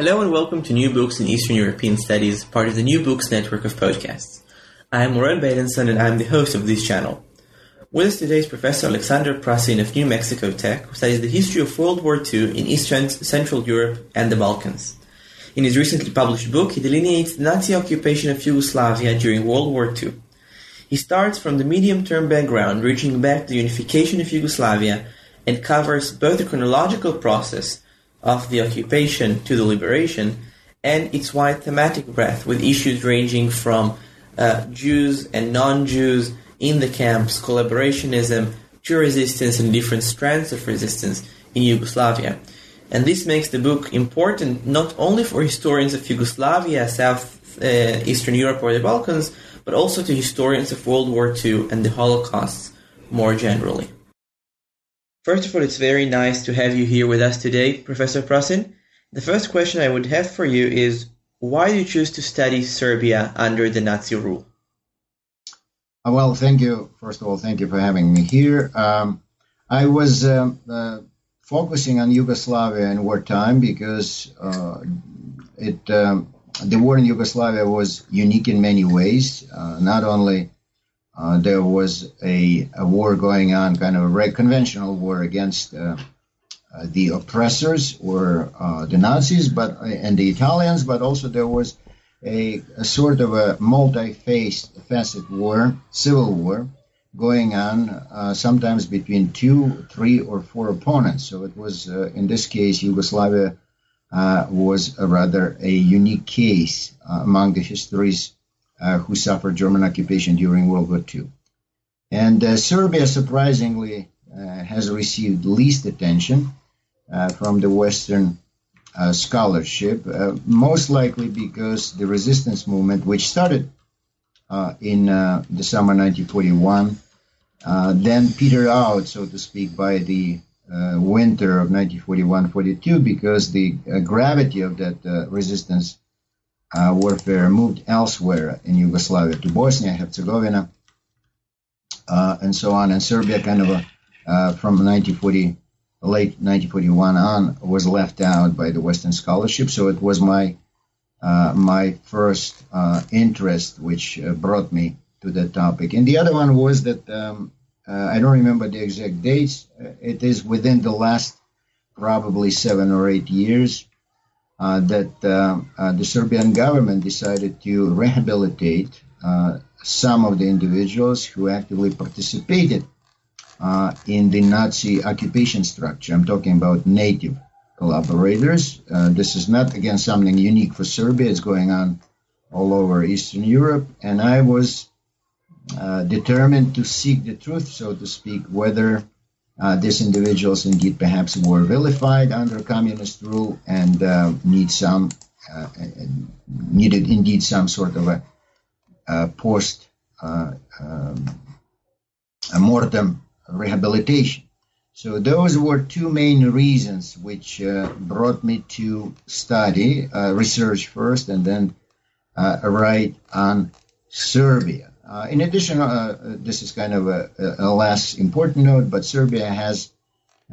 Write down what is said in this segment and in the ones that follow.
Hello and welcome to New Books in Eastern European Studies, part of the New Books network of podcasts. I am Moran Badenson and I am the host of this channel. With us today is Professor Alexander Prusin of New Mexico Tech, who studies the history of World War II in Eastern Central Europe and the Balkans. In his recently published book, he delineates the Nazi occupation of Yugoslavia during World War II. He starts from the medium-term background, reaching back to the unification of Yugoslavia, and covers both the chronological process of the occupation to the liberation and its wide thematic breadth with issues ranging from uh, Jews and non-Jews in the camps, collaborationism, to resistance and different strands of resistance in Yugoslavia. And this makes the book important not only for historians of Yugoslavia, South uh, Eastern Europe, or the Balkans, but also to historians of World War II and the Holocaust more generally. First of all, it's very nice to have you here with us today, Professor Prusin. The first question I would have for you is why did you choose to study Serbia under the Nazi rule? Uh, well, thank you. First of all, thank you for having me here. Um, I was um, uh, focusing on Yugoslavia in wartime because uh, it um, the war in Yugoslavia was unique in many ways. Uh, not only uh, there was a, a, war going on, kind of a conventional war against uh, uh, the oppressors or uh, the Nazis, but uh, and the Italians, but also there was a, a sort of a multi-faced, facet war, civil war, going on sometimes between two, three, or four opponents. So it was, in this case, Yugoslavia was a rather a unique case among the histories who suffered German occupation during World War II. And uh, Serbia, surprisingly, uh, has received least attention from the Western scholarship, most likely because the resistance movement, which started in the summer 1941, then petered out, so to speak, by the uh, winter of 1941-42 because the uh, gravity of that uh, resistance uh, warfare moved elsewhere in Yugoslavia to Bosnia Herzegovina uh, and so on. And Serbia, kind of a, uh, from 1940, late 1941 on, was left out by the Western scholarship. So it was my uh, my first uh, interest, which uh, brought me to that topic. And the other one was that um, I don't remember the exact dates. It is within the last probably seven or eight years uh, that uh, uh, the Serbian government decided to rehabilitate some of the individuals who actively participated in the Nazi occupation structure. I'm talking about native collaborators. this is not, again, something unique for Serbia. It's going on all over Eastern Europe. And I was uh, determined to seek the truth, so to speak, whether uh, these individuals indeed perhaps were vilified under communist rule and uh, need some uh, needed indeed some sort of a, a post uh, um, a mortem rehabilitation. So those were two main reasons which uh, brought me to study uh, research first and then write on Serbia. Uh, in addition, uh, this is kind of a, a, less important note, but Serbia has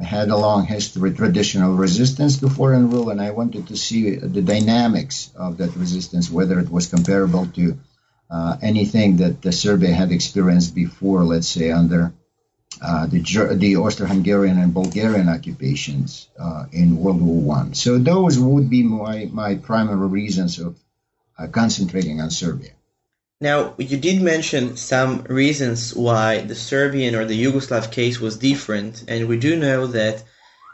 had a long history, traditional resistance to foreign rule, and I wanted to see the dynamics of that resistance, whether it was comparable to uh, anything that the Serbia had experienced before, let's say under uh, the, the Austro-Hungarian and Bulgarian occupations uh, in World War One. So those would be my, my primary reasons of uh, concentrating on Serbia. Now, you did mention some reasons why the Serbian or the Yugoslav case was different, and we do know that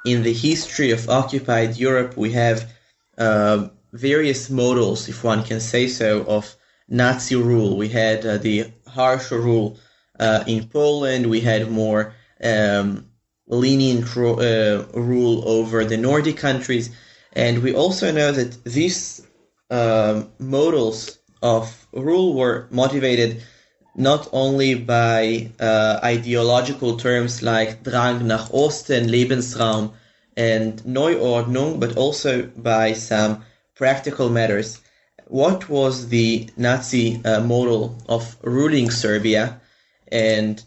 in the history of occupied Europe, we have uh, various models, if one can say so, of Nazi rule. We had uh, the harsher rule uh, in Poland. We had more um, lenient ro- uh, rule over the Nordic countries, and we also know that these um, models of rule were motivated not only by uh, ideological terms like Drang nach Osten, Lebensraum, and Neuordnung, but also by some practical matters. What was the Nazi uh, model of ruling Serbia, and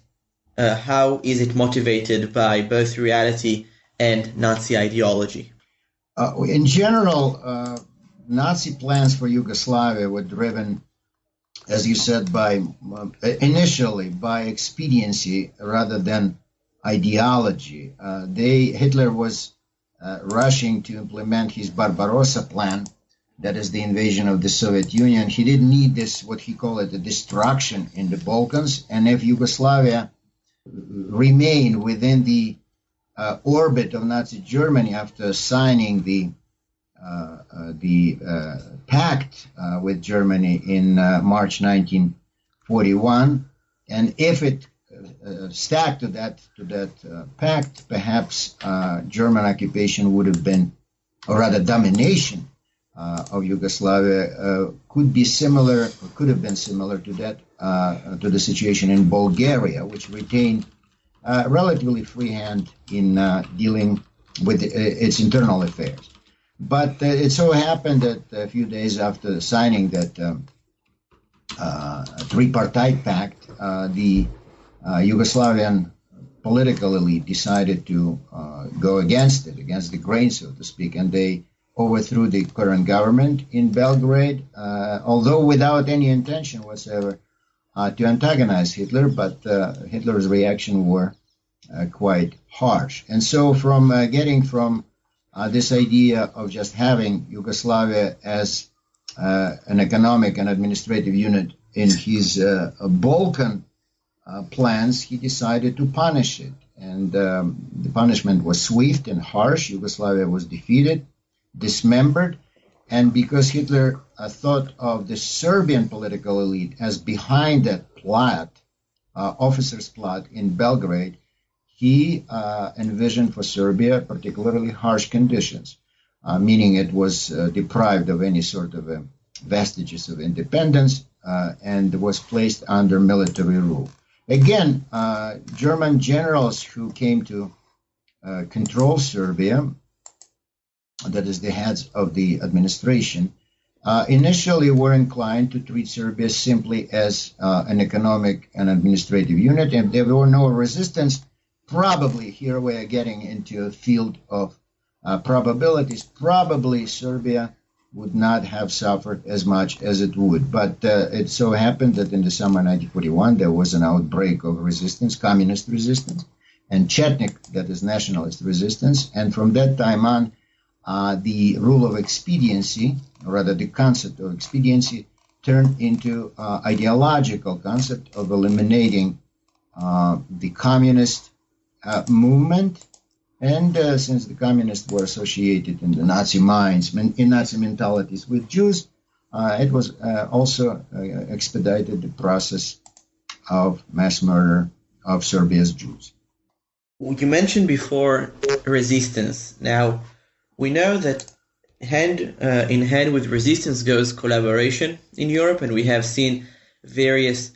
uh, how is it motivated by both reality and Nazi ideology? Uh, in general, uh, Nazi plans for Yugoslavia were driven, as you said, by uh, initially by expediency rather than ideology. Uh, they Hitler was uh, rushing to implement his Barbarossa plan, that is the invasion of the Soviet Union. He didn't need this, what he called it, the destruction in the Balkans. And if Yugoslavia remained within the uh, orbit of Nazi Germany after signing the Uh, the uh, pact uh, with Germany in uh, March 1941, and if it stuck to that to that pact, perhaps German occupation would have been, or rather domination uh, of Yugoslavia uh, could be similar, could have been similar to that, uh, to the situation in Bulgaria, which retained relatively free hand in dealing with its internal affairs. But uh, it so happened that a few days after the signing that um, uh, tripartite pact, uh, the uh, Yugoslavian political elite decided to uh, go against it, against the grain, so to speak, and they overthrew the current government in Belgrade, uh, although without any intention whatsoever to antagonize Hitler, but Hitler's reaction were quite harsh. And so, from getting from uh, this idea of just having Yugoslavia as uh, an economic and administrative unit in his uh, Balkan uh, plans, he decided to punish it. And um, the punishment was swift and harsh. Yugoslavia was defeated, dismembered. And because Hitler uh, thought of the Serbian political elite as behind that plot, uh, officers' plot in Belgrade, he uh, envisioned for Serbia particularly harsh conditions, uh, meaning it was uh, deprived of any sort of uh, vestiges of independence uh, and was placed under military rule. Again, uh, German generals who came to control Serbia, that is, the heads of the administration, initially were inclined to treat Serbia simply as an economic and administrative unit, and there were no resistance probably here we are getting into a field of uh, probabilities. Probably Serbia would not have suffered as much as it would. But uh, it so happened that in the summer 1941 there was an outbreak of resistance, communist resistance, and Chetnik, that is nationalist resistance. And from that time on, uh, the rule of expediency, or rather the concept of expediency, turned into uh, ideological concept of eliminating uh, the communist movement. And uh, since the communists were associated in the Nazi minds, in Nazi mentalities with Jews, uh, it was uh, also uh, expedited the process of mass murder of Serbia's Jews. You mentioned before resistance. Now, we know that hand uh, in hand with resistance goes collaboration in Europe, and we have seen various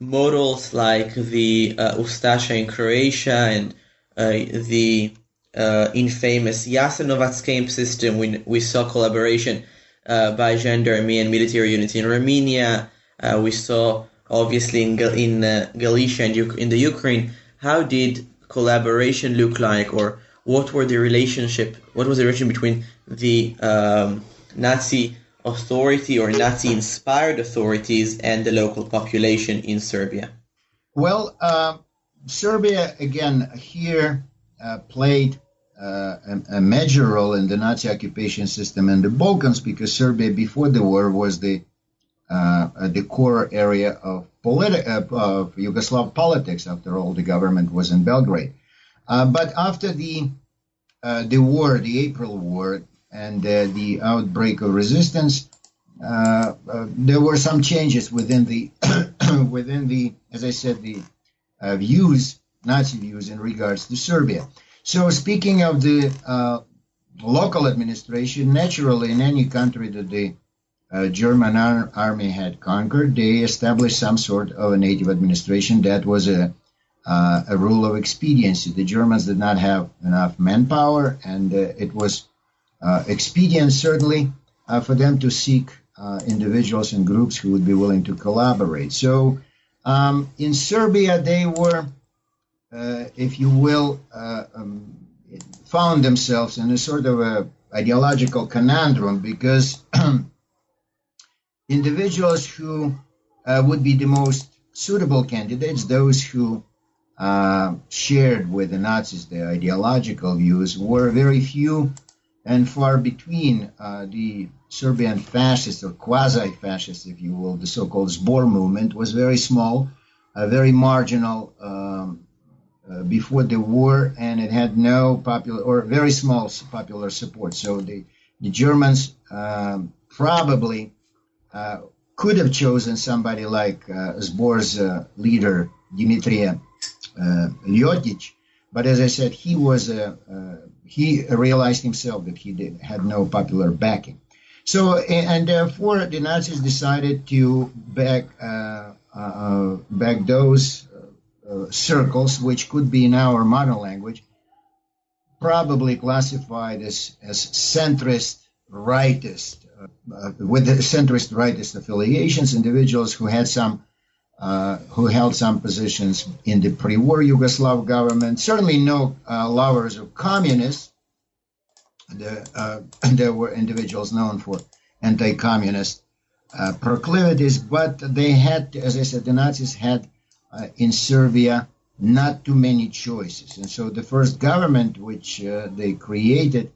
models like the uh, Ustasha in Croatia and uh, the uh, infamous Jasenovac camp system, we, we saw collaboration uh, by gendarmerie and military units in Romania. Uh, we saw obviously in, in uh, Galicia and U- in the Ukraine. How did collaboration look like, or what were the relationship? What was the relation between the um, Nazi authority or Nazi inspired authorities and the local population in Serbia? Well, uh, Serbia, again, here uh, played uh, a, a, major role in the Nazi occupation system in the Balkans because Serbia, before the war, was the uh, the core area of, politi- of Yugoslav politics. After all, the government was in Belgrade. but after the the war, the April War, and the outbreak of resistance, uh, uh, there were some changes within the within the, as I said, the uh, views, Nazi views in regards to Serbia. So, speaking of the uh, local administration, naturally, in any country that the uh, German ar- army had conquered, they established some sort of a native administration. That was a a rule of expediency. The Germans did not have enough manpower, and it was expedient, certainly, for them to seek uh, individuals and groups who would be willing to collaborate. So um, in Serbia, they were, uh, if you will, uh, um, found themselves in a sort of a ideological conundrum because individuals who uh, would be the most suitable candidates, those who uh, shared with the Nazis their ideological views, were very few and far between. Uh, the Serbian fascists or quasi-fascists, if you will, the so-called Zbor movement was very small, uh, very marginal um, uh, before the war, and it had no popular or very small popular support. So the the Germans um, probably uh, could have chosen somebody like uh, Zbor's uh, leader Dmitry uh, Ljotić, but as I said, he was a he realized himself that he did, had no popular backing. So, and therefore, the Nazis decided to back uh, uh, back those uh, circles, which could be in our modern language, probably classified as as centrist rightist, uh, with the centrist rightist affiliations, individuals who had some. Uh, who held some positions in the pre-war Yugoslav government. Certainly, no uh, lovers of communists, the, uh, there were individuals known for anti-communist uh, proclivities, but they had, as I said, the Nazis had uh, in Serbia not too many choices, and so the first government which uh, they created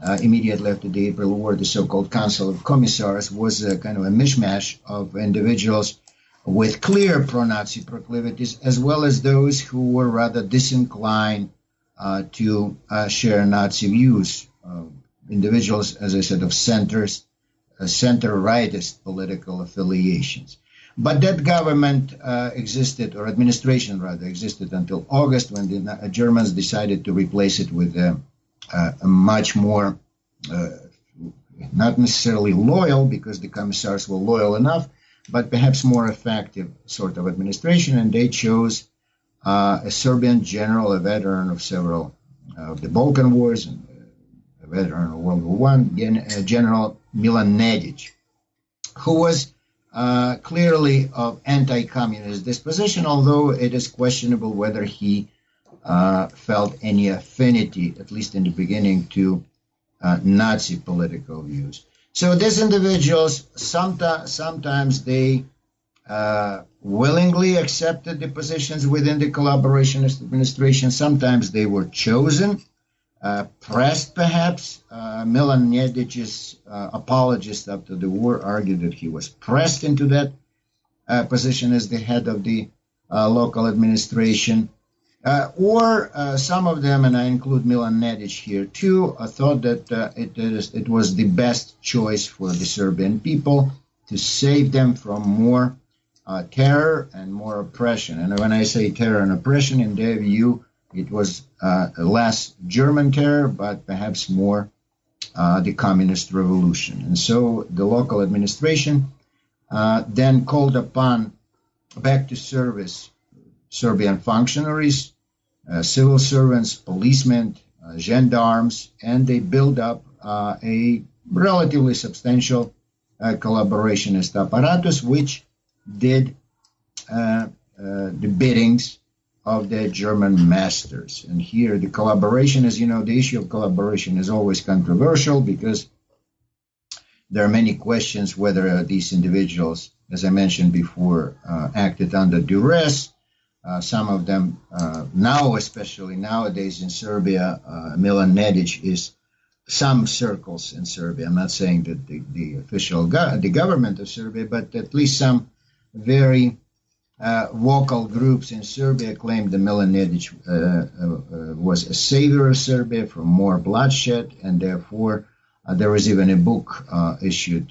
uh, immediately after the April War, the so-called Council of Commissars, was a kind of a mishmash of individuals with clear pro-Nazi proclivities, as well as those who were rather disinclined uh, to share Nazi views. Uh, individuals, as I said, of centers, uh, center rightist political affiliations. But that government uh, existed, or administration rather, existed until August when the Germans decided to replace it with a, a much more, uh, not necessarily loyal, because the commissars were loyal enough, but perhaps more effective sort of administration. And they chose uh, a Serbian general, a veteran of several of the Balkan Wars and a veteran of World War One, uh, General Milan Nedic, who was uh, clearly of anti-communist disposition, although it is questionable whether he uh, felt any affinity, at least in the beginning, to uh, Nazi political views. So these individuals, sometimes, sometimes they uh, willingly accepted the positions within the collaborationist administration. Sometimes they were chosen uh, pressed perhaps. Uh, Milan Nedic's uh, apologist after the war argued that he was pressed into that uh, position as the head of the uh, local administration. Uh, or some of them, and I include Milan Nedic here too, I thought that it, is, it was the best choice for the Serbian people to save them from more terror and more oppression. And when I say terror and oppression, in their view, it was uh, less German terror, but perhaps more uh, the communist revolution. And so the local administration uh, then called upon back to service Serbian functionaries, uh, civil servants, policemen, uh, gendarmes, and they build up uh, a relatively substantial collaborationist apparatus, which did the biddings of their German masters. And here, the collaboration, as you know, the issue of collaboration is always controversial because there are many questions whether uh, these individuals, as I mentioned before, uh, acted under duress, Uh, some of them uh, now, especially nowadays in Serbia, uh, Milan Nedic is some circles in Serbia. I'm not saying that the, the official go- the government of Serbia, but at least some very uh, vocal groups in Serbia claim that Milan Nedic uh, was a savior of Serbia from more bloodshed, and therefore there was even a book issued,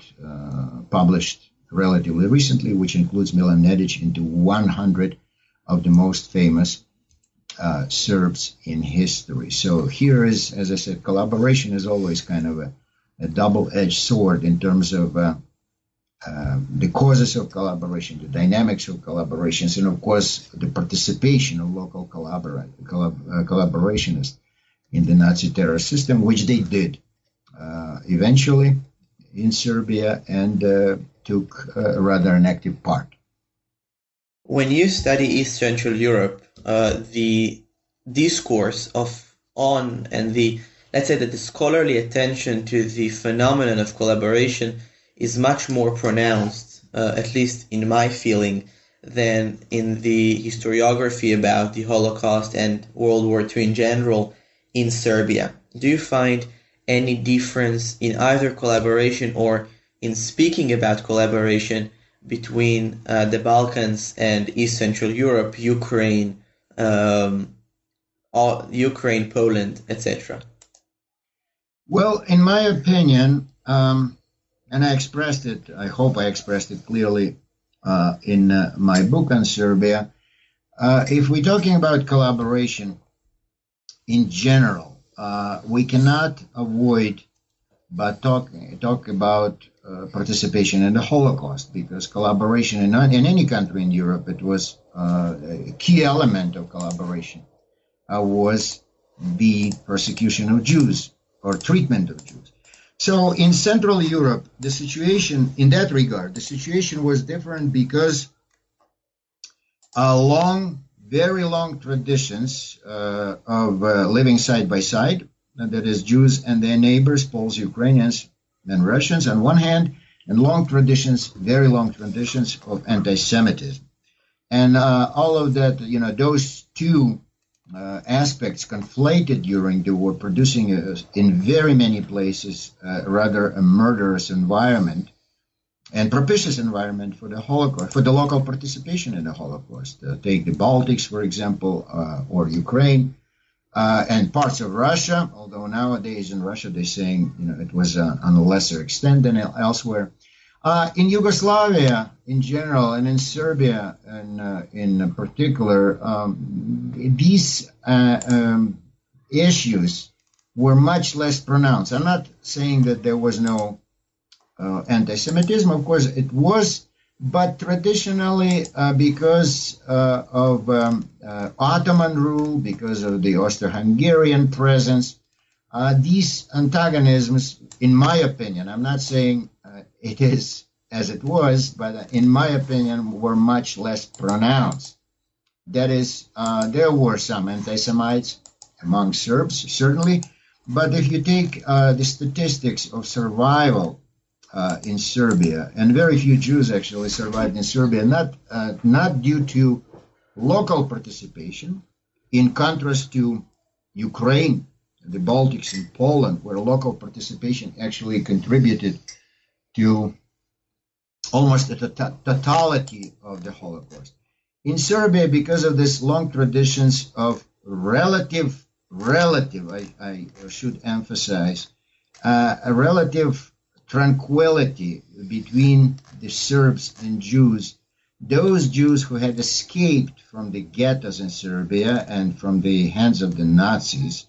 published relatively recently, which includes Milan Nedic into 100 of the most famous uh, Serbs in history. So here is, as I said, collaboration is always kind of a, a double-edged sword in terms of uh, uh, the causes of collaboration, the dynamics of collaborations, and of course the participation of local collabor- collab- uh, collaborationists in the Nazi terror system, which they did uh, eventually in Serbia and uh, took rather an active part. When you study East Central Europe, uh, the discourse of on and the let's say that the scholarly attention to the phenomenon of collaboration is much more pronounced, uh, at least in my feeling, than in the historiography about the Holocaust and World War II in general in Serbia. Do you find any difference in either collaboration or in speaking about collaboration between uh, the Balkans and East Central Europe, Ukraine, um, all, Ukraine, Poland, etc. Well, in my opinion, um, and I expressed it, I hope I expressed it clearly uh, in uh, my book on Serbia. Uh, if we're talking about collaboration in general, uh, we cannot avoid but talk talk about uh, participation in the Holocaust because collaboration in, in any country in Europe it was uh, a key element of collaboration uh, was the persecution of Jews or treatment of Jews. So in Central Europe, the situation in that regard, the situation was different because a long, very long traditions uh, of uh, living side by side that is Jews and their neighbors, Poles, Ukrainians, and Russians on one hand, and long traditions, very long traditions of anti-Semitism. And uh, all of that, you know, those two uh, aspects conflated during the war, producing a, in very many places uh, rather a murderous environment and propitious environment for the Holocaust, for the local participation in the Holocaust. Uh, take the Baltics, for example, uh, or Ukraine uh, and parts of Russia, although nowadays in Russia they're saying you know it was uh, on a lesser extent than elsewhere. Uh, in Yugoslavia in general, and in Serbia and uh, in particular, um, these uh, um, issues were much less pronounced. I'm not saying that there was no uh, anti-Semitism. Of course, it was but traditionally, uh, because uh, of um, uh, Ottoman rule, because of the Austro-Hungarian presence, uh, these antagonisms, in my opinion, I'm not saying uh, it is as it was, but uh, in my opinion, were much less pronounced. That is, there were some anti-Semites among Serbs, certainly, but if you take the statistics of survival uh, in Serbia, and very few Jews actually survived in Serbia, not uh, not due to local participation, in contrast to Ukraine, the Baltics, and Poland, where local participation actually contributed to almost the totality of the Holocaust. In Serbia, because of this long traditions of relative, relative, I, I should emphasize, uh, a relative tranquility between the Serbs and Jews. Those Jews who had escaped from the ghettos in Serbia and from the hands of the Nazis,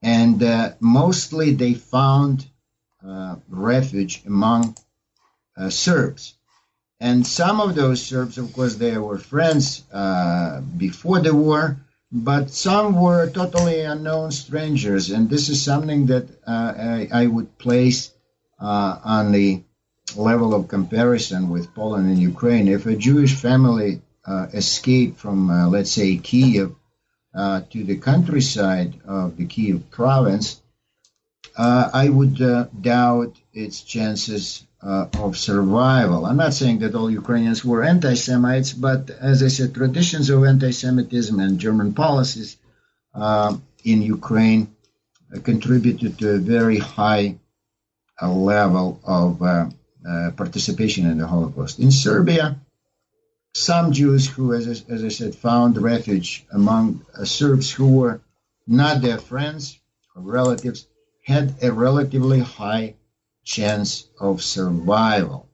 and uh, mostly they found uh, refuge among uh, Serbs. And some of those Serbs, of course, they were friends uh, before the war, but some were totally unknown strangers. And this is something that uh, I, I would place on the level of comparison with Poland and Ukraine, if a Jewish family uh, escaped from, uh, let's say, Kiev uh, to the countryside of the Kiev province, uh, I would uh, doubt its chances uh, of survival. I'm not saying that all Ukrainians were anti Semites, but as I said, traditions of anti Semitism and German policies uh, in Ukraine uh, contributed to a very high uh, level of participation in the Holocaust. In Serbia, some Jews who, as I, as I said, found refuge among Serbs who were not their friends or relatives had a relatively high chance of survival.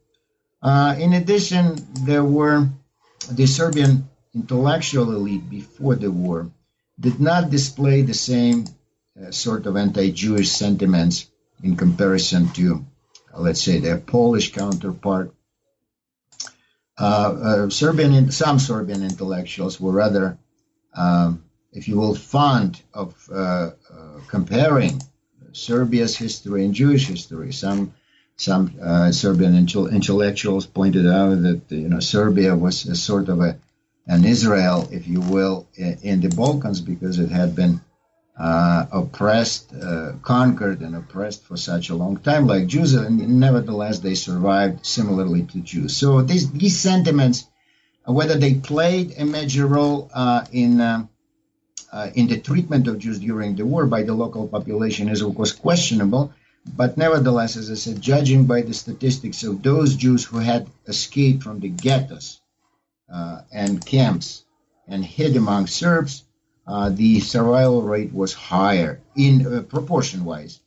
Uh, in addition, there were the Serbian intellectual elite before the war did not display the same uh, sort of anti-Jewish sentiments in comparison to, uh, let's say, their Polish counterpart. Uh, uh, Serbian, some Serbian intellectuals were rather, um, if you will, fond of comparing Serbia's history and Jewish history. Some some uh, Serbian intellectuals pointed out that you know Serbia was a sort of a an Israel, if you will, in the Balkans because it had been uh, oppressed, uh, conquered, and oppressed for such a long time, like Jews, and nevertheless they survived similarly to Jews. So these these sentiments, whether they played a major role uh, in um, uh, in the treatment of Jews during the war by the local population is, of course, questionable. But nevertheless, as I said, judging by the statistics of those Jews who had escaped from the ghettos uh, and camps and hid among Serbs, uh, the survival rate was higher in uh, proportion wise,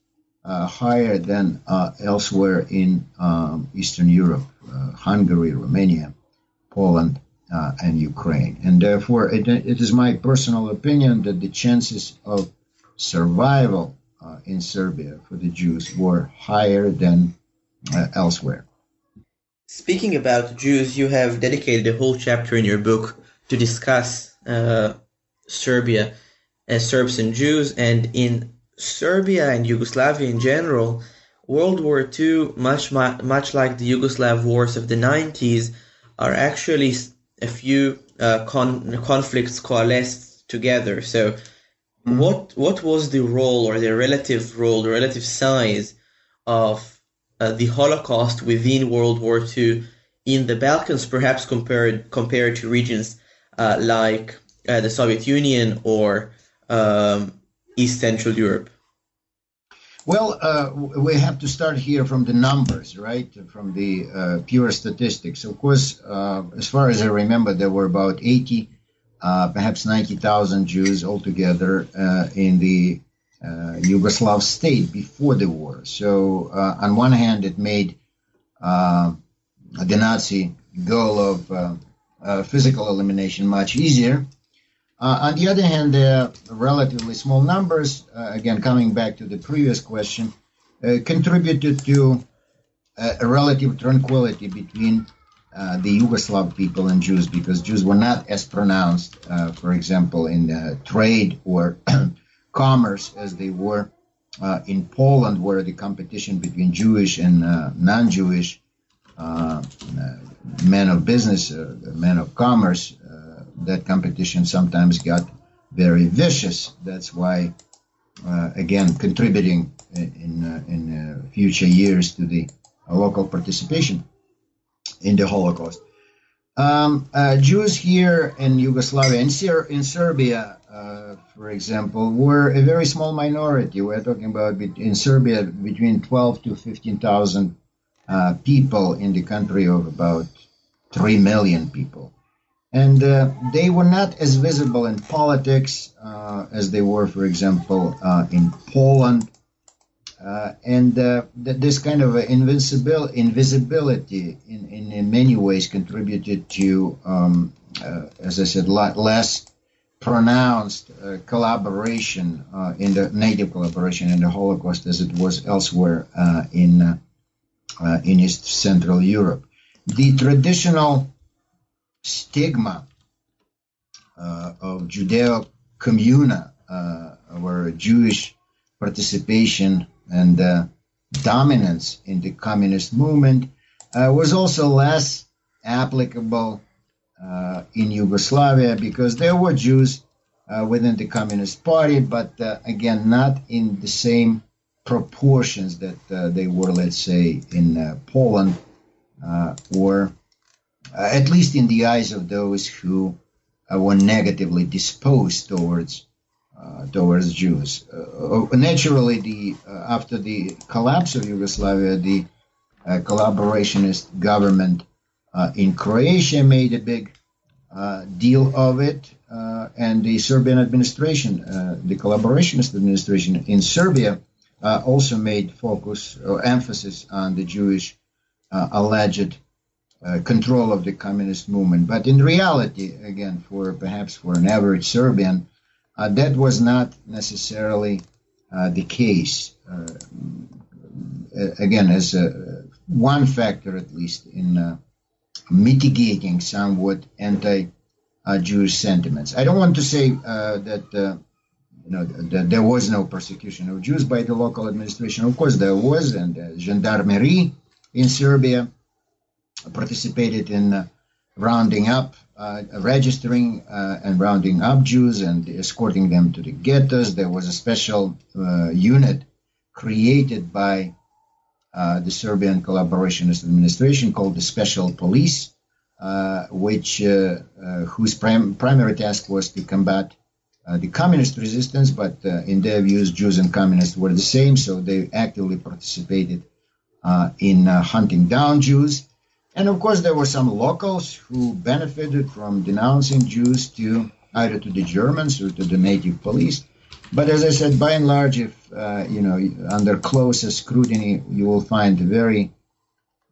uh, higher than uh, elsewhere in um, Eastern Europe, Hungary, Romania, Poland, uh, and Ukraine. And therefore, it, it is my personal opinion that the chances of survival uh, in Serbia for the Jews were higher than uh, elsewhere. Speaking about Jews, you have dedicated a whole chapter in your book to discuss uh, Serbia as Serbs and Jews, and in Serbia and Yugoslavia in general, World War II, much much like the Yugoslav wars of the 90s, are actually a few uh, con- conflicts coalesced together. So, mm-hmm. what what was the role or the relative role, the relative size of uh, the Holocaust within World War II in the Balkans, perhaps compared compared to regions uh, like uh, the Soviet Union or um, East Central Europe? Well, uh, we have to start here from the numbers, right? From the uh, pure statistics. Of course, uh, as far as I remember, there were about 80, uh, perhaps 90,000 Jews altogether uh, in the Yugoslav state before the war. So, on one hand, it made the Nazi goal of physical elimination much easier. Uh, on the other hand, the relatively small numbers, uh, again coming back to the previous question, uh, contributed to uh, a relative tranquility between uh, the Yugoslav people and Jews because Jews were not as pronounced, uh, for example, in trade or commerce as they were in Poland, where the competition between Jewish and non-Jewish men of business, men of commerce, that competition sometimes got very vicious. That's why, uh, again, contributing in uh, in uh, future years to the local participation in the Holocaust. Um, uh, Jews here in Yugoslavia, and Ser- in Serbia, uh, for example, were a very small minority. We're talking about in Serbia between 12 to 15,000 uh, people in the country of about 3 million people and uh, they were not as visible in politics uh, as they were, for example, uh, in Poland. Uh, and uh, th- this kind of invincible invisibility in, in, in, many ways contributed to, um, uh, as I said, lot less pronounced collaboration in the native collaboration in the Holocaust as it was elsewhere in in East Central Europe. The traditional stigma uh, of Judeo communa, uh, where Jewish participation and uh, dominance in the communist movement uh, was also less applicable uh, in Yugoslavia because there were Jews uh, within the Communist Party, but again, not in the same proportions that they were, let's say, in Poland, or Uh, at least in the eyes of those who uh, were negatively disposed towards uh, towards Jews. naturally, the after the collapse of Yugoslavia, the collaborationist government in Croatia made a big uh, deal of it, uh, and the Serbian administration, uh, the collaborationist administration in Serbia, also made focus or emphasis on the Jewish alleged control of the communist movement. But in reality, again, for perhaps for an average Serbian, that was not necessarily the case. again, as a, one factor at least in mitigating somewhat anti-Jewish sentiments. I don't want to say uh, that uh, you know that there was no persecution of Jews by the local administration. Of course, there was, and uh, gendarmerie in Serbia participated in rounding up, uh, registering uh, and rounding up Jews and escorting them to the ghettos. There was a special uh, unit created by uh, the Serbian collaborationist administration called the Special Police, uh, which uh, uh, whose prim- primary task was to combat uh, the communist resistance. But in their views, Jews and communists were the same, so they actively participated in hunting down Jews. And of course, there were some locals who benefited from denouncing Jews to either to the Germans or to the native police. But as I said, by and large, if uh, you know under closer scrutiny, you will find very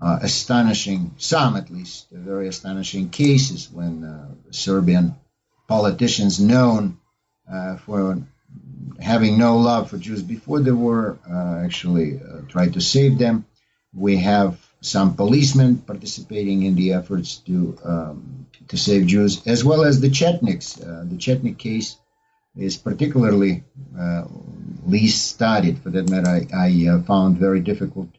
uh, astonishing, some at least, very astonishing cases when uh, Serbian politicians known uh, for having no love for Jews before the war uh, actually tried to save them. We have some policemen participating in the efforts to um, to save Jews, as well as the Chetniks. the Chetnik case is particularly uh, least studied. For that matter, I, I uh, found very difficult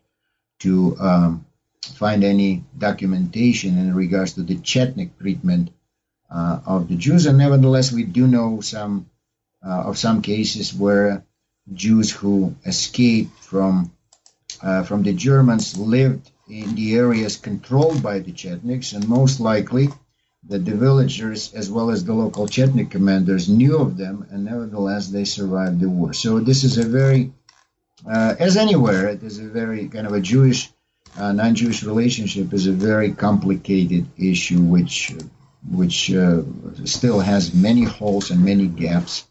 to um, find any documentation in regards to the Chetnik treatment uh, of the Jews, and nevertheless, we do know some uh, of some cases where Jews who escaped from uh, from the Germans lived in the areas controlled by the Chetniks, and most likely that the villagers as well as the local Chetnik commanders knew of them, and nevertheless they survived the war. So this is a very, uh, as anywhere, it is a very kind of a Jewish, uh, non-Jewish relationship is a very complicated issue, which which uh, still has many holes and many gaps,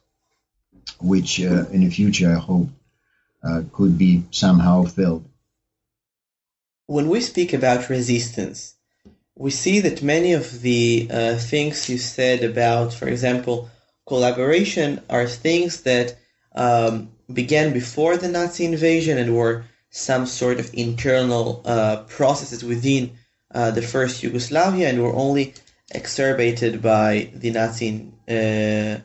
which uh, in the future I hope uh, could be somehow filled. When we speak about resistance, we see that many of the uh, things you said about, for example, collaboration are things that um, began before the Nazi invasion and were some sort of internal uh, processes within uh, the first Yugoslavia and were only exacerbated by the Nazi uh,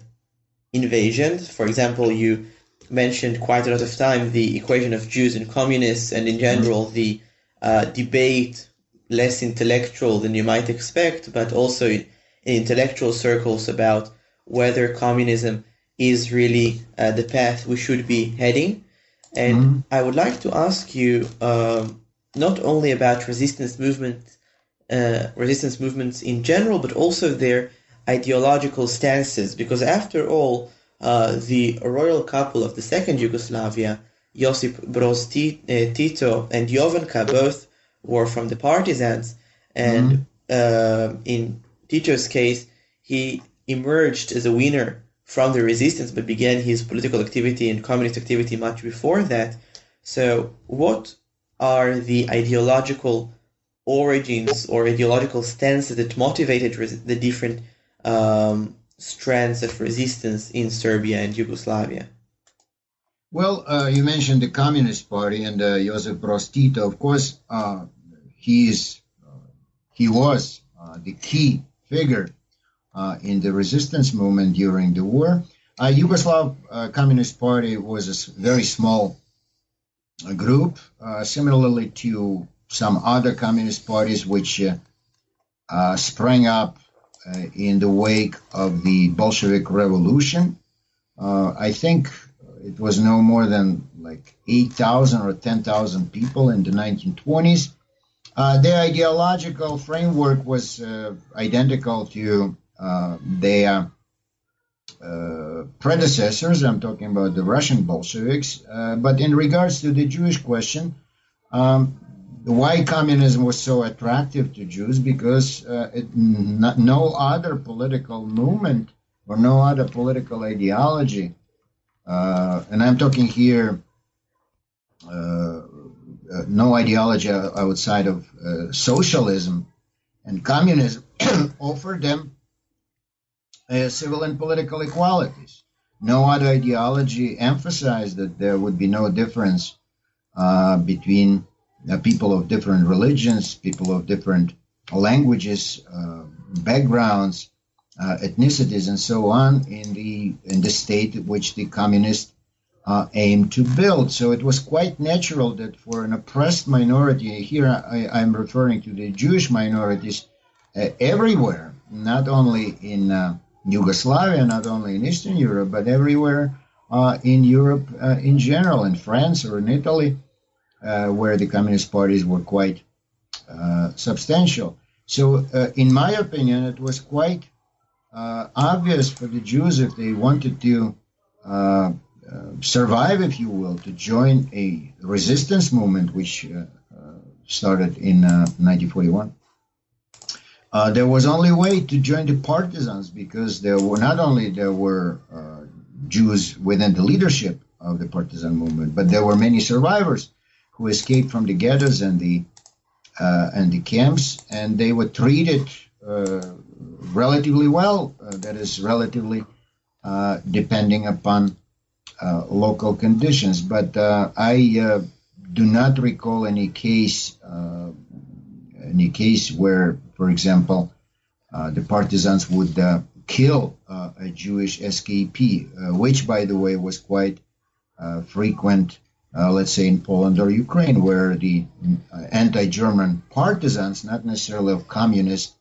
invasion. For example, you mentioned quite a lot of time the equation of Jews and communists, and in general the uh, debate less intellectual than you might expect, but also in intellectual circles about whether communism is really uh, the path we should be heading. And mm-hmm. I would like to ask you um, not only about resistance movements, uh, resistance movements in general, but also their ideological stances, because after all, uh, the royal couple of the second Yugoslavia, Josip Broz uh, Tito and Jovanka, both were from the partisans, and mm-hmm. uh, in Tito's case, he emerged as a winner from the resistance, but began his political activity and communist activity much before that. So, what are the ideological origins or ideological stances that motivated res- the different um, strands of resistance in Serbia and Yugoslavia? Well, uh, you mentioned the Communist Party and uh, Josip Broz Tito. Of course, uh, he is uh, he was uh, the key figure uh, in the resistance movement during the war. Yugoslav Communist Party was a very small group, similarly to some other communist parties which sprang up in the wake of the Bolshevik Revolution. I think it was no more than like 8,000 or 10,000 people in the 1920s. Uh, their ideological framework was uh, identical to uh, their uh, predecessors. I'm talking about the Russian Bolsheviks. Uh, but in regards to the Jewish question, um, why communism was so attractive to Jews? Because uh, it, no other political movement or no other political ideology, and I'm talking here uh, no ideology outside of uh, socialism and communism offered them uh, civil and political equalities. No other ideology emphasized that there would be no difference uh, between uh, people of different religions, people of different languages, uh, backgrounds, ethnicities, and so on in the in the state which the communist uh, aim to build. So it was quite natural that for an oppressed minority, here I, am referring to the Jewish minorities uh, everywhere, not only in uh, Yugoslavia, not only in Eastern Europe, but everywhere uh, in Europe uh, in general, in France or in Italy, uh, where the communist parties were quite substantial. So, in my opinion, it was quite obvious for the Jews if they wanted to uh, survive, if you will, to join a resistance movement which uh, uh started in 1941. Uh, there was only way to join the partisans because there were not only there were Jews within the leadership of the partisan movement, but there were many survivors who escaped from the ghettos and the uh, and the camps, and they were treated uh, relatively well. Uh, that is, relatively depending upon uh, local conditions. But uh, I uh, do not recall any case any case where, for example, the partisans would kill a Jewish escapee, which, by the way, was quite frequent. Uh, let's say in Poland or Ukraine, where the uh, anti-German partisans, not necessarily of communist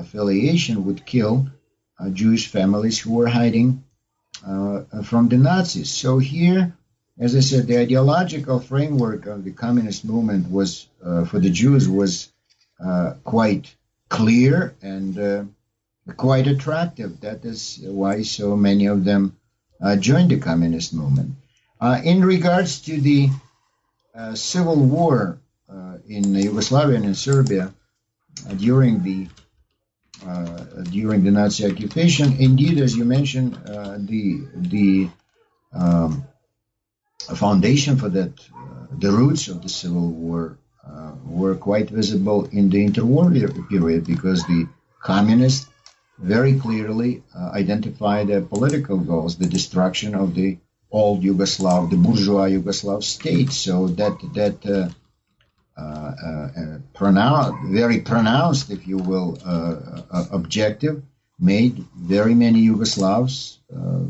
affiliation, would kill uh, Jewish families who were hiding uh, from the Nazis. So here, as I said, the ideological framework of the communist movement was uh, for the Jews was uh, quite clear and uh, quite attractive. That is why so many of them uh, joined the communist movement. Uh, in regards to the civil war in Yugoslavia and in Serbia during the uh, during the Nazi occupation. Indeed, as you mentioned, uh, the the um, foundation for that, uh, the roots of the Civil War were quite visible in the interwar period because the communists very clearly uh, identified their political goals, the destruction of the old Yugoslav, the bourgeois Yugoslav state. So that that uh, uh, uh, pronounced, very pronounced, if you will, uh, objective, made very many Yugoslavs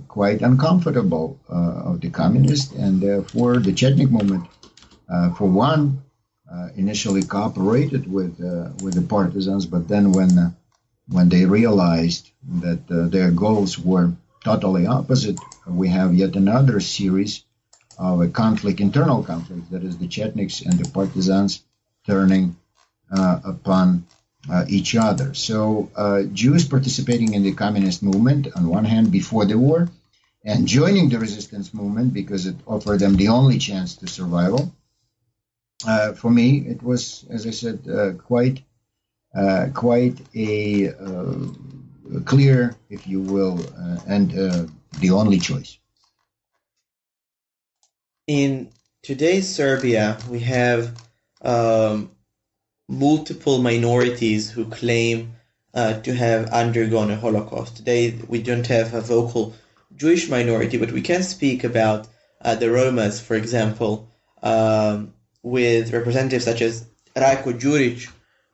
quite uncomfortable of the communists, and therefore the Chetnik movement, for one, initially cooperated with with the partisans, but then when when they realized that uh, their goals were totally opposite, we have yet another series of a conflict, internal conflict, that is the Chetniks and the partisans turning uh, upon uh, each other. So uh, Jews participating in the communist movement on one hand before the war and joining the resistance movement because it offered them the only chance to survival. Uh, for me, it was, as I said, uh, quite uh, quite a clear, if you will, and the only choice in today's Serbia, we have um, multiple minorities who claim uh, to have undergone a Holocaust. Today, we don't have a vocal Jewish minority, but we can speak about uh, the Romas, for example, um, with representatives such as Rajko Đurić,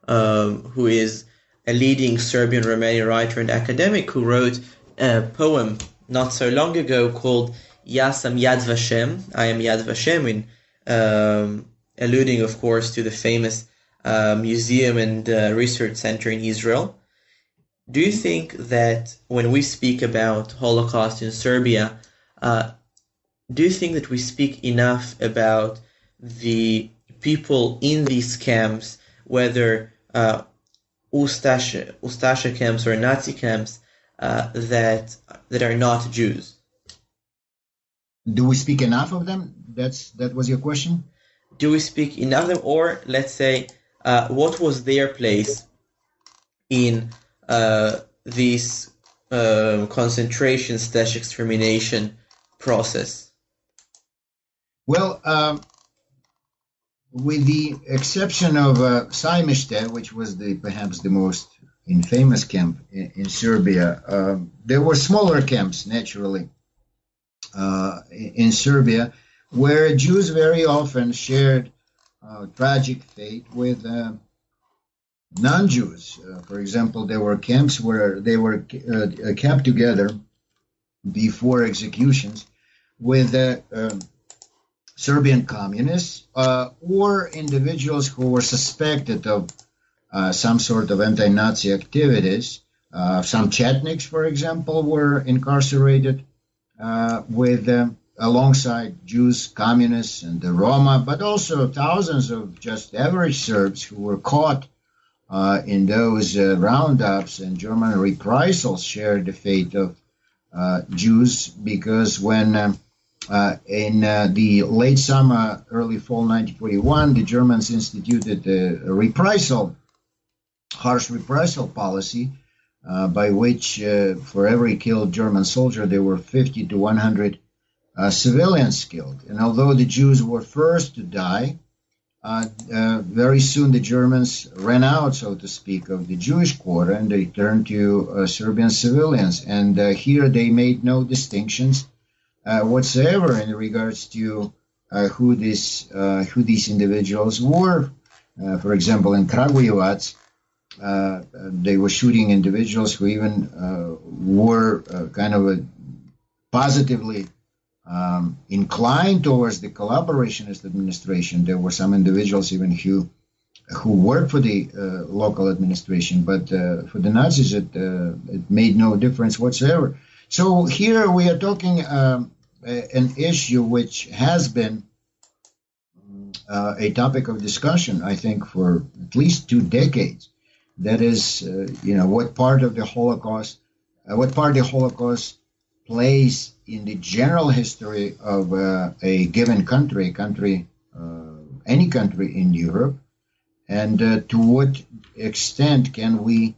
um, who is a leading Serbian Romanian writer and academic who wrote a poem not so long ago called Yasam Yad Vashem, I am Yad Vashem, in, um, alluding, of course, to the famous uh, museum and uh, research center in Israel. Do you think that when we speak about Holocaust in Serbia, uh, do you think that we speak enough about the people in these camps, whether uh, Ustasha, Ustasha camps or Nazi camps, uh, that that are not Jews? Do we speak enough of them? That's that was your question. Do we speak enough of them, or let's say, uh, what was their place in uh, this uh, concentration extermination process? Well, um, with the exception of uh, which was the perhaps the most infamous camp in, in Serbia, uh, there were smaller camps naturally uh, in Serbia where Jews very often shared uh, tragic fate with uh, non-Jews. Uh, for example, there were camps where they were uh, kept together before executions with uh, um, Serbian communists uh, or individuals who were suspected of uh, some sort of anti-Nazi activities. Uh, some Chetniks, for example, were incarcerated with alongside Jews, communists, and the Roma, but also thousands of just average Serbs who were caught uh, in those uh, roundups and German reprisals shared the fate of uh, Jews because when um, uh, in uh, the late summer, early fall 1941, the Germans instituted a, reprisal, harsh reprisal policy, uh, by which for every killed German soldier there were 50 to 100 civilians killed. And although the Jews were first to die, uh, uh, very soon the Germans ran out, so to speak, of the Jewish quarter and they turned to uh, Serbian civilians. And uh, here they made no distinctions uh, whatsoever in regards to uh, who these who these individuals were. for example, in Kragujevac, they were shooting individuals who even were kind of a positively um, inclined towards the collaborationist administration. There were some individuals even who who worked for the uh, local administration, but uh, for the Nazis, it uh, it made no difference whatsoever. So here we are talking um, an issue which has been uh, a topic of discussion, I think, for at least two decades. That is, uh, you know, what part of the Holocaust, what part of the Holocaust plays in the general history of uh, a given country, country, uh, any country in Europe, and uh, to what extent can we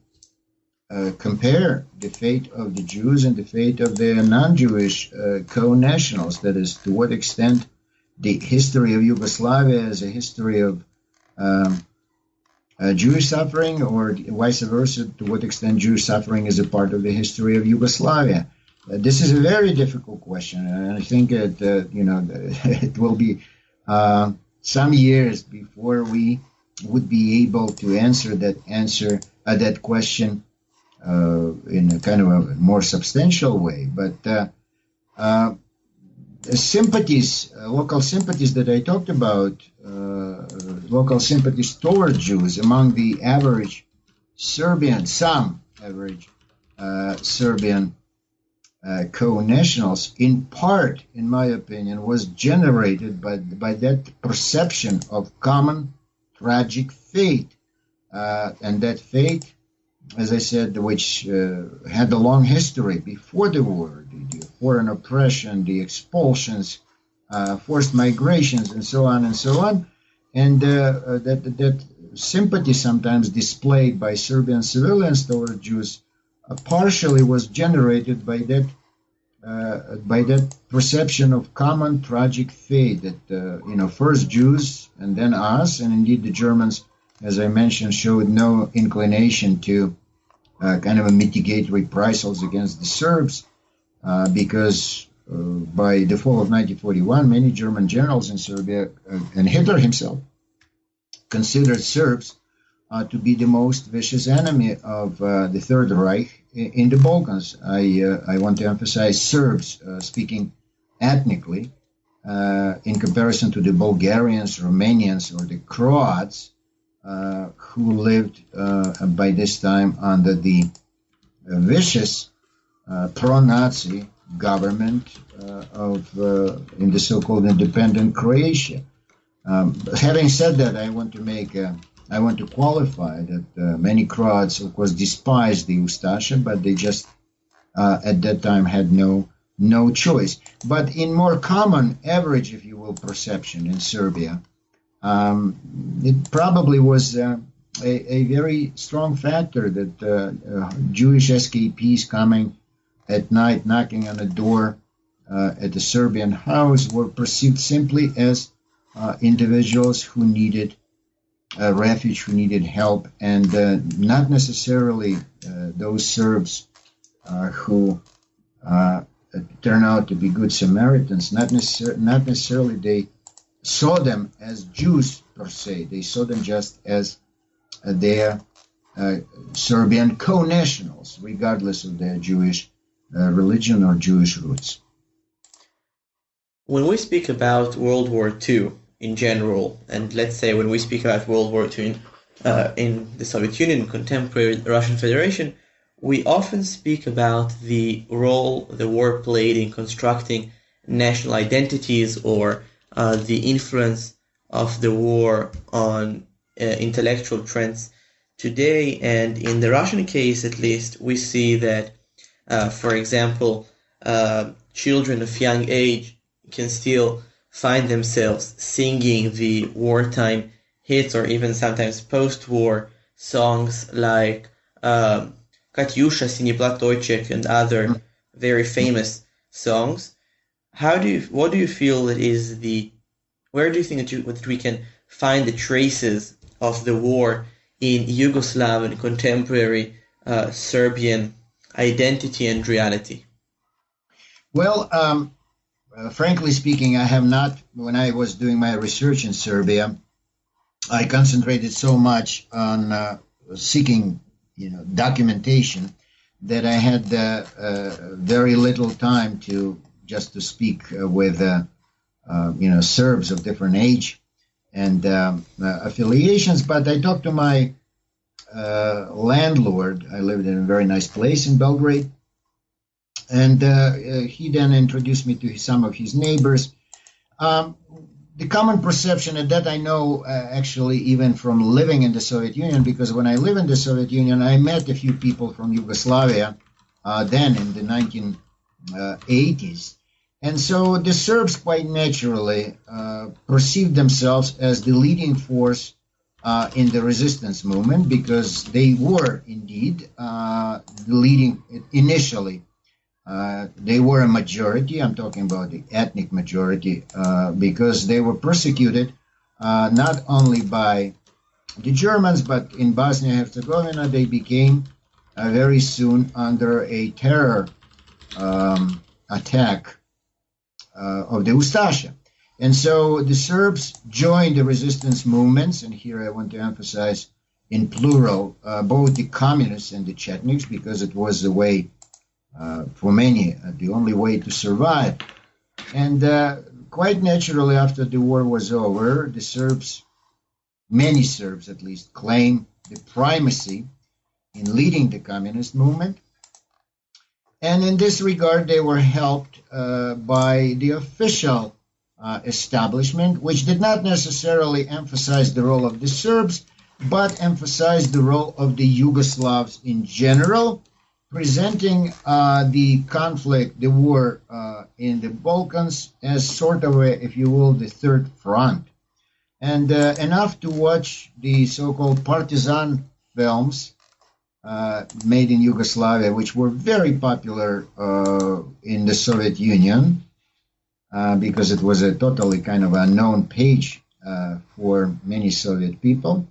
uh, compare the fate of the Jews and the fate of the non-Jewish uh, co-nationals? That is, to what extent the history of Yugoslavia is a history of um, uh, Jewish suffering, or vice versa, to what extent Jewish suffering is a part of the history of Yugoslavia. Uh, this is a very difficult question, and I think that uh, you know it will be uh, some years before we would be able to answer that answer uh, that question uh, in a kind of a more substantial way. But uh, sympathies, local sympathies that I talked about, local sympathies toward Jews among the average Serbian, some average Serbian uh, co-nationals, in part, in my opinion, was generated by, by that perception of common tragic fate. Uh, and that fate, as I said, which uh, had a long history before the war, the, the foreign oppression, the expulsions, uh, forced migrations, and so on and so on. And uh, that, that sympathy sometimes displayed by Serbian civilians toward Jews partially was generated by that uh, by that perception of common tragic fate that uh, you know first Jews and then us, and indeed the Germans, as I mentioned, showed no inclination to uh, kind of mitigate reprisals against the Serbs uh, because uh, by the fall of 1941, many German generals in Serbia uh, and Hitler himself considered Serbs to be the most vicious enemy of the Third Reich in the Balkans. I, uh, I want to emphasize Serbs uh, speaking ethnically uh, in comparison to the Bulgarians, Romanians, or the Croats who lived by this time under the vicious pro-Nazi government uh, of uh, in the so-called independent Croatia. Um, having said that, I want to make I want to qualify that many Croats, of course, despised the Ustasha, but they just at that time had no no choice. But in more common average, if you will, perception in Serbia, um, it probably was uh, a, a, very strong factor that uh, uh, Jewish escapees coming at night, knocking on a door uh, at the Serbian house, were perceived simply as uh, individuals who needed refuge, who needed help, and uh, not necessarily those Serbs who turn out to be good Samaritans. Not, necessar- not necessarily they saw them as Jews per se. They saw them just as uh, their uh, Serbian co-nationals, regardless of their Jewish uh, religion or Jewish roots. When we speak about World War II in general, and let's say when we speak about World War II in, uh, in the Soviet Union, contemporary Russian Federation, we often speak about the role the war played in constructing national identities or uh, the influence of the war on uh, intellectual trends today. And in the Russian case, at least, we see that, uh, for example, uh, children of young age can still find themselves singing the wartime hits or even sometimes post-war songs like um, Katyusha, Sini Platochek, and other very famous songs. How do you, what do you feel that is the, where do you think that, you, that we can find the traces of the war in Yugoslav and contemporary uh, Serbian identity and reality? Well, um, uh, frankly speaking, I have not, when I was doing my research in Serbia, I concentrated so much on uh, seeking you know documentation that I had uh, uh, very little time to just to speak uh, with uh, you know Serbs of different age and um, affiliations. But I talked to my landlord. I lived in a very nice place in Belgrade, and he then introduced me to some of his neighbors. Um, the common perception, and that I know uh, actually even from living in the Soviet Union, because when I lived in the Soviet Union, I met a few people from Yugoslavia uh, then in the 1980s. And so the Serbs quite naturally uh, perceived themselves as the leading force uh, in the resistance movement because they were indeed uh, the leading initially uh, they were a majority. I'm talking about the ethnic majority uh, because they were persecuted uh, not only by the Germans, but in Bosnia Herzegovina, they became uh, very soon under a terror um, attack uh, of the Ustasha. And so the Serbs joined the resistance movements, and here I want to emphasize in plural both the communists and the Chetniks because it was the way for many uh, the only way to survive. And uh, quite naturally, after the war was over, the Serbs, many Serbs at least, claimed the primacy in leading the communist movement. And in this regard, they were helped uh, by the official uh, establishment, which did not necessarily emphasize the role of the Serbs, but emphasized the role of the Yugoslavs in general presenting uh, the conflict, the war uh, in the Balkans as sort of a, if you will, the third front. And uh, enough to watch the so-called partisan films uh, made in Yugoslavia, which were very popular uh, in the Soviet Union, uh, because it was a totally kind of unknown page for many Soviet people.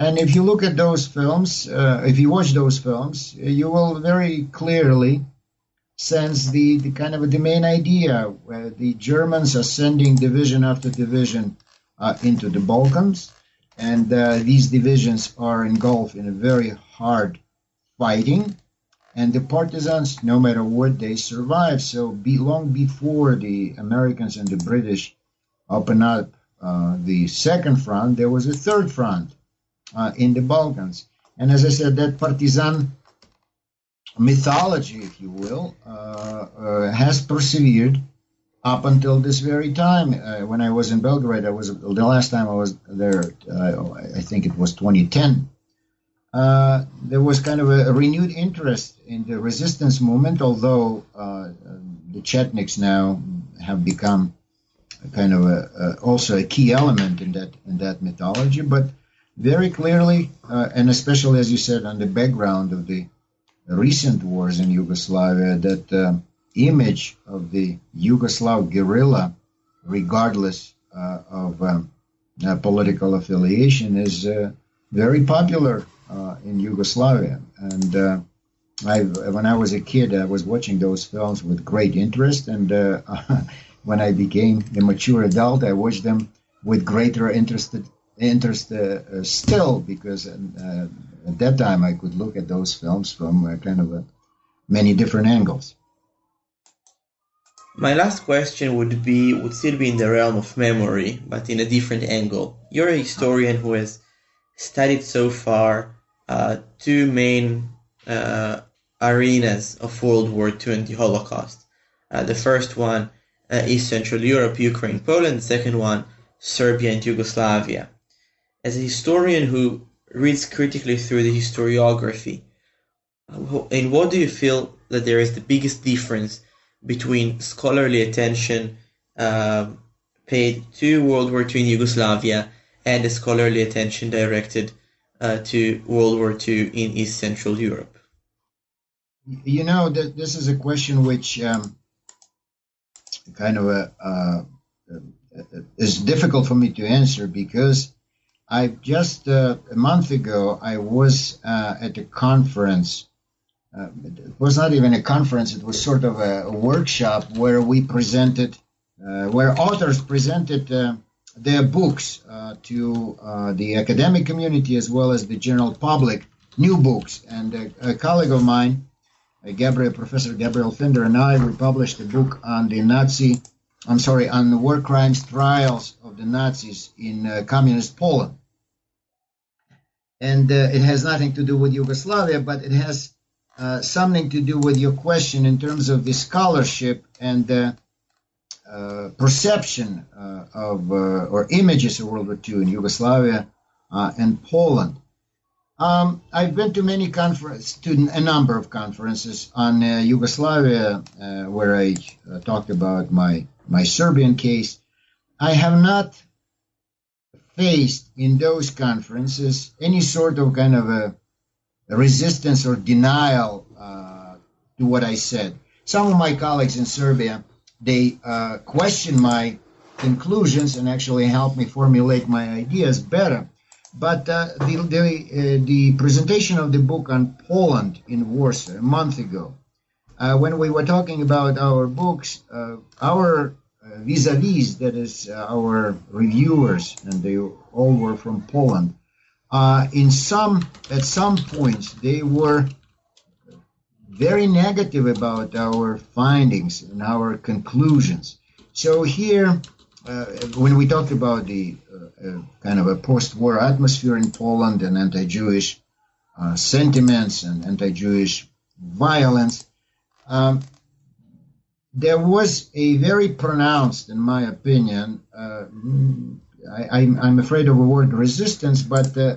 And if you look at those films, uh, if you watch those films, you will very clearly sense the, the kind of the main idea where the Germans are sending division after division uh, into the Balkans, and uh, these divisions are engulfed in a very hard fighting, and the partisans, no matter what, they survive. So be, long before the Americans and the British open up uh, the second front, there was a third front in the Balkans. And as I said, that partisan mythology, if you will, uh, uh, has persevered up until this very time. Uh, when I was in Belgrade, I was the last time I was there. Uh, I think it was 2010. Uh, there was kind of a, renewed interest in the resistance movement, although uh, the Chetniks now have become kind of a, also a key element in that in that mythology. But very clearly, uh, and especially as you said, on the background of the recent wars in Yugoslavia, that uh, image of the Yugoslav guerrilla, regardless uh, of um, political affiliation, is uh, very popular uh, in Yugoslavia. And uh, I, when I was a kid, I was watching those films with great interest. And uh, when I became a mature adult, I watched them with greater interest, interest uh, still, because uh, at that time I could look at those films from uh, kind of many different angles. My last question would be would still be in the realm of memory, but in a different angle. You're a historian who has studied so far uh, two main uh, arenas of World War II and the Holocaust. Uh, the first one uh, is Central Europe, Ukraine, Poland. The second one, Serbia and Yugoslavia. As a historian who reads critically through the historiography, in what do you feel that there is the biggest difference between scholarly attention uh, paid to World War II in Yugoslavia and the scholarly attention directed uh, to World War II in East Central Europe? You know, th- this is a question which um, kind of a, uh, is difficult for me to answer because I just uh, a month ago I was uh, at a conference. Uh, it was not even a conference; it was sort of a, a workshop where we presented, uh, where authors presented uh, their books uh, to the academic community as well as the general public, new books. And a, a colleague of mine, Gabriel, Professor Gabriel Finder, and I, we published a book on the Nazi, I'm sorry, on the war crimes trials of the Nazis in communist Poland. And uh, it has nothing to do with Yugoslavia, but it has uh, something to do with your question in terms of the scholarship and uh, perception uh, of uh, or images of World War II in Yugoslavia and Poland. Um, I've been to many conferences, to a number of conferences on Yugoslavia, where I talked about my my Serbian case. I have not faced in those conferences any sort of kind of a, resistance or denial uh, to what I said. Some of my colleagues in Serbia they uh, question my conclusions and actually help me formulate my ideas better. But uh, the the, uh, the, presentation of the book on Poland in Warsaw a month ago, uh, when we were talking about our books, uh, our vis-a-vis, that is our reviewers, and they all were from Poland. in some, at some points, they were very negative about our findings and our conclusions. So here, uh, when we talk about the uh, uh, kind of a post-war atmosphere in Poland and anti-Jewish uh, sentiments and anti-Jewish violence, um, there was a very pronounced, in my opinion, uh, I, am afraid of the word resistance, but uh,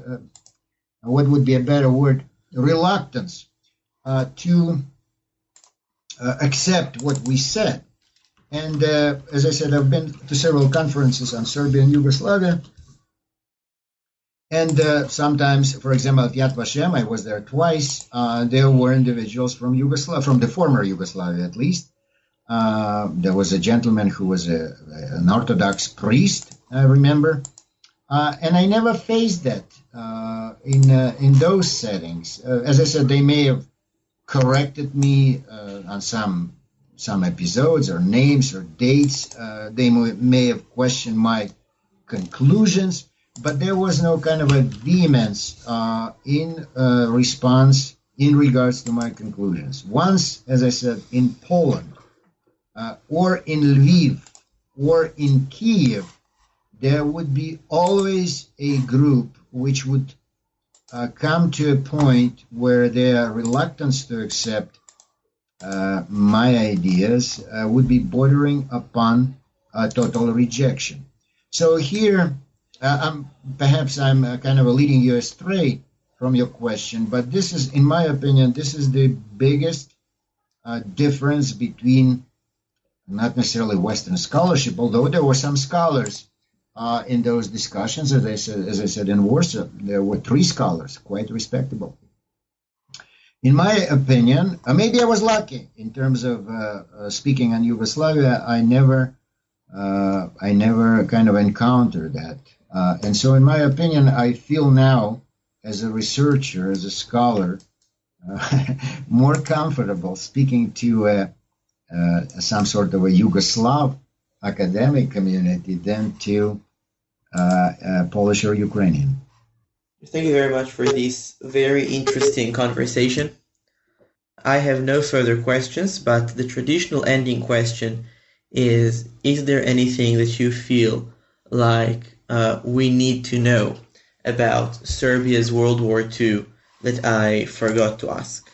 what would be a better word? Reluctance uh, to uh, accept what we said. And uh, as I said, I've been to several conferences on Serbia and Yugoslavia. And uh, sometimes, for example, at Yad Vashem, I was there twice. Uh, there were individuals from Yugoslavia, from the former Yugoslavia at least. Uh, there was a gentleman who was a, an Orthodox priest, I remember. and I never faced that in in those settings. as I said, they may have corrected me uh, on some some episodes or names or dates. Uh, they may have questioned my conclusions, but there was no kind of a vehemence uh, in uh, response in regards to my conclusions. Once, as I said, in Poland uh, or in Lviv or in Kiev, there would be always a group which would uh, come to a point where their reluctance to accept uh, my ideas uh, would be bordering upon a total rejection. So here, I'm, perhaps I'm kind of leading you astray from your question, but this is, in my opinion, this is the biggest difference between not necessarily Western scholarship, although there were some scholars uh, in those discussions. As I said, as I said in Warsaw, there were three scholars, quite respectable. In my opinion, uh, maybe I was lucky in terms of uh, uh speaking on Yugoslavia. I never, uh, I never kind of encountered that, uh, and so in my opinion, I feel now, as a researcher, as a scholar, more comfortable speaking to some sort of a Yugoslav academic community than to uh, uh, Polish or Ukrainian. Thank you very much for this very interesting conversation. I have no further questions, but the traditional ending question is Is there anything that you feel like uh, we need to know about Serbia's World War II that I forgot to ask?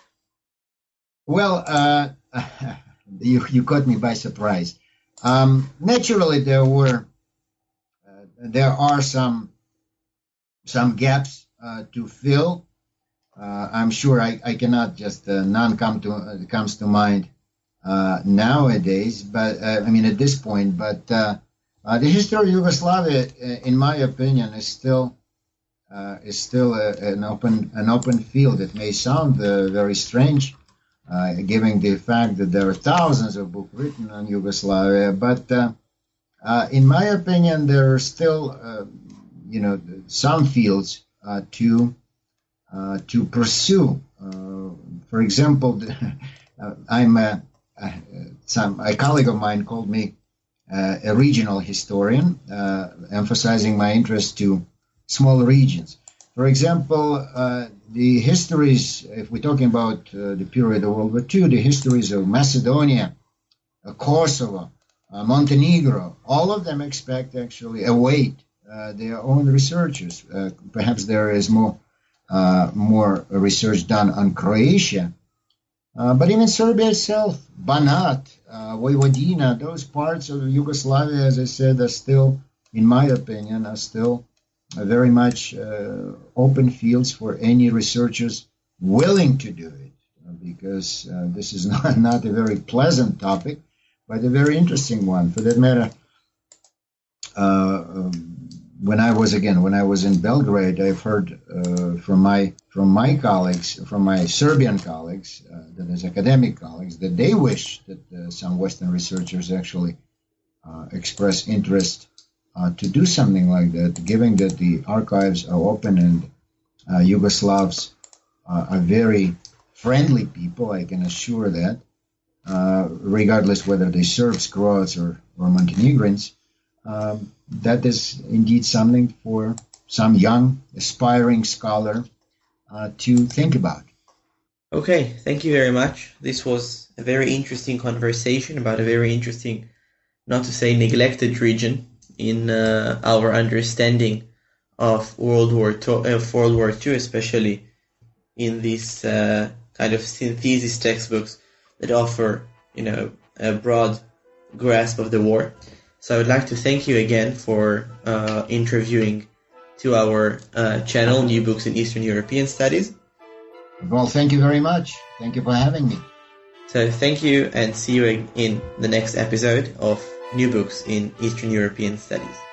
Well, uh, you, you caught me by surprise. Um, naturally, there were uh, there are some some gaps uh, to fill. Uh, I'm sure I, I cannot just uh, none come to uh, comes to mind uh, nowadays, but I mean at this point. But the history of Yugoslavia, in my opinion, is still is still a, an open an open field. It may sound very strange uh, given the fact that there are thousands of books written on Yugoslavia. But uh, uh, in my opinion, there are still, uh, you know, some fields uh, to uh, to pursue. for example, I'm a, some a colleague of mine called me a regional historian, emphasizing my interest to small regions. For example, the histories, if we're talking about uh, the period of World War II, the histories of Macedonia, uh, Kosovo, uh, Montenegro, all of them expect actually await uh, their own researchers. Uh, perhaps there is more more research done on Croatia, but even Serbia itself, Banat, Vojvodina, those parts of Yugoslavia, as I said, are still, in my opinion, are still very much uh, open fields for any researchers willing to do it because uh, this is not, not a very pleasant topic, but a very interesting one. For that matter, uh, um, when I was again when I was in Belgrade, I've heard uh, from my from my colleagues, from my Serbian colleagues, uh, that is academic colleagues, that they wish that uh, some Western researchers actually express interest uh, to do something like that, given that the archives are open and uh, Yugoslavs uh, are very friendly people, I can assure that, uh, regardless whether they're Serbs, Croats, or, or Montenegrins. Um, that is indeed something for some young, aspiring scholar uh, to think about. Okay, thank you very much. This was a very interesting conversation about a very interesting, not to say neglected region in uh, our understanding of World War II, of World War II, especially in these uh, kind of synthesis textbooks that offer, you know, a broad grasp of the war. So I would like to thank you again for uh, interviewing to our uh, channel, New Books in Eastern European Studies. Well, thank you very much. Thank you for having me. So thank you and see you in the next episode of new books in Eastern European studies.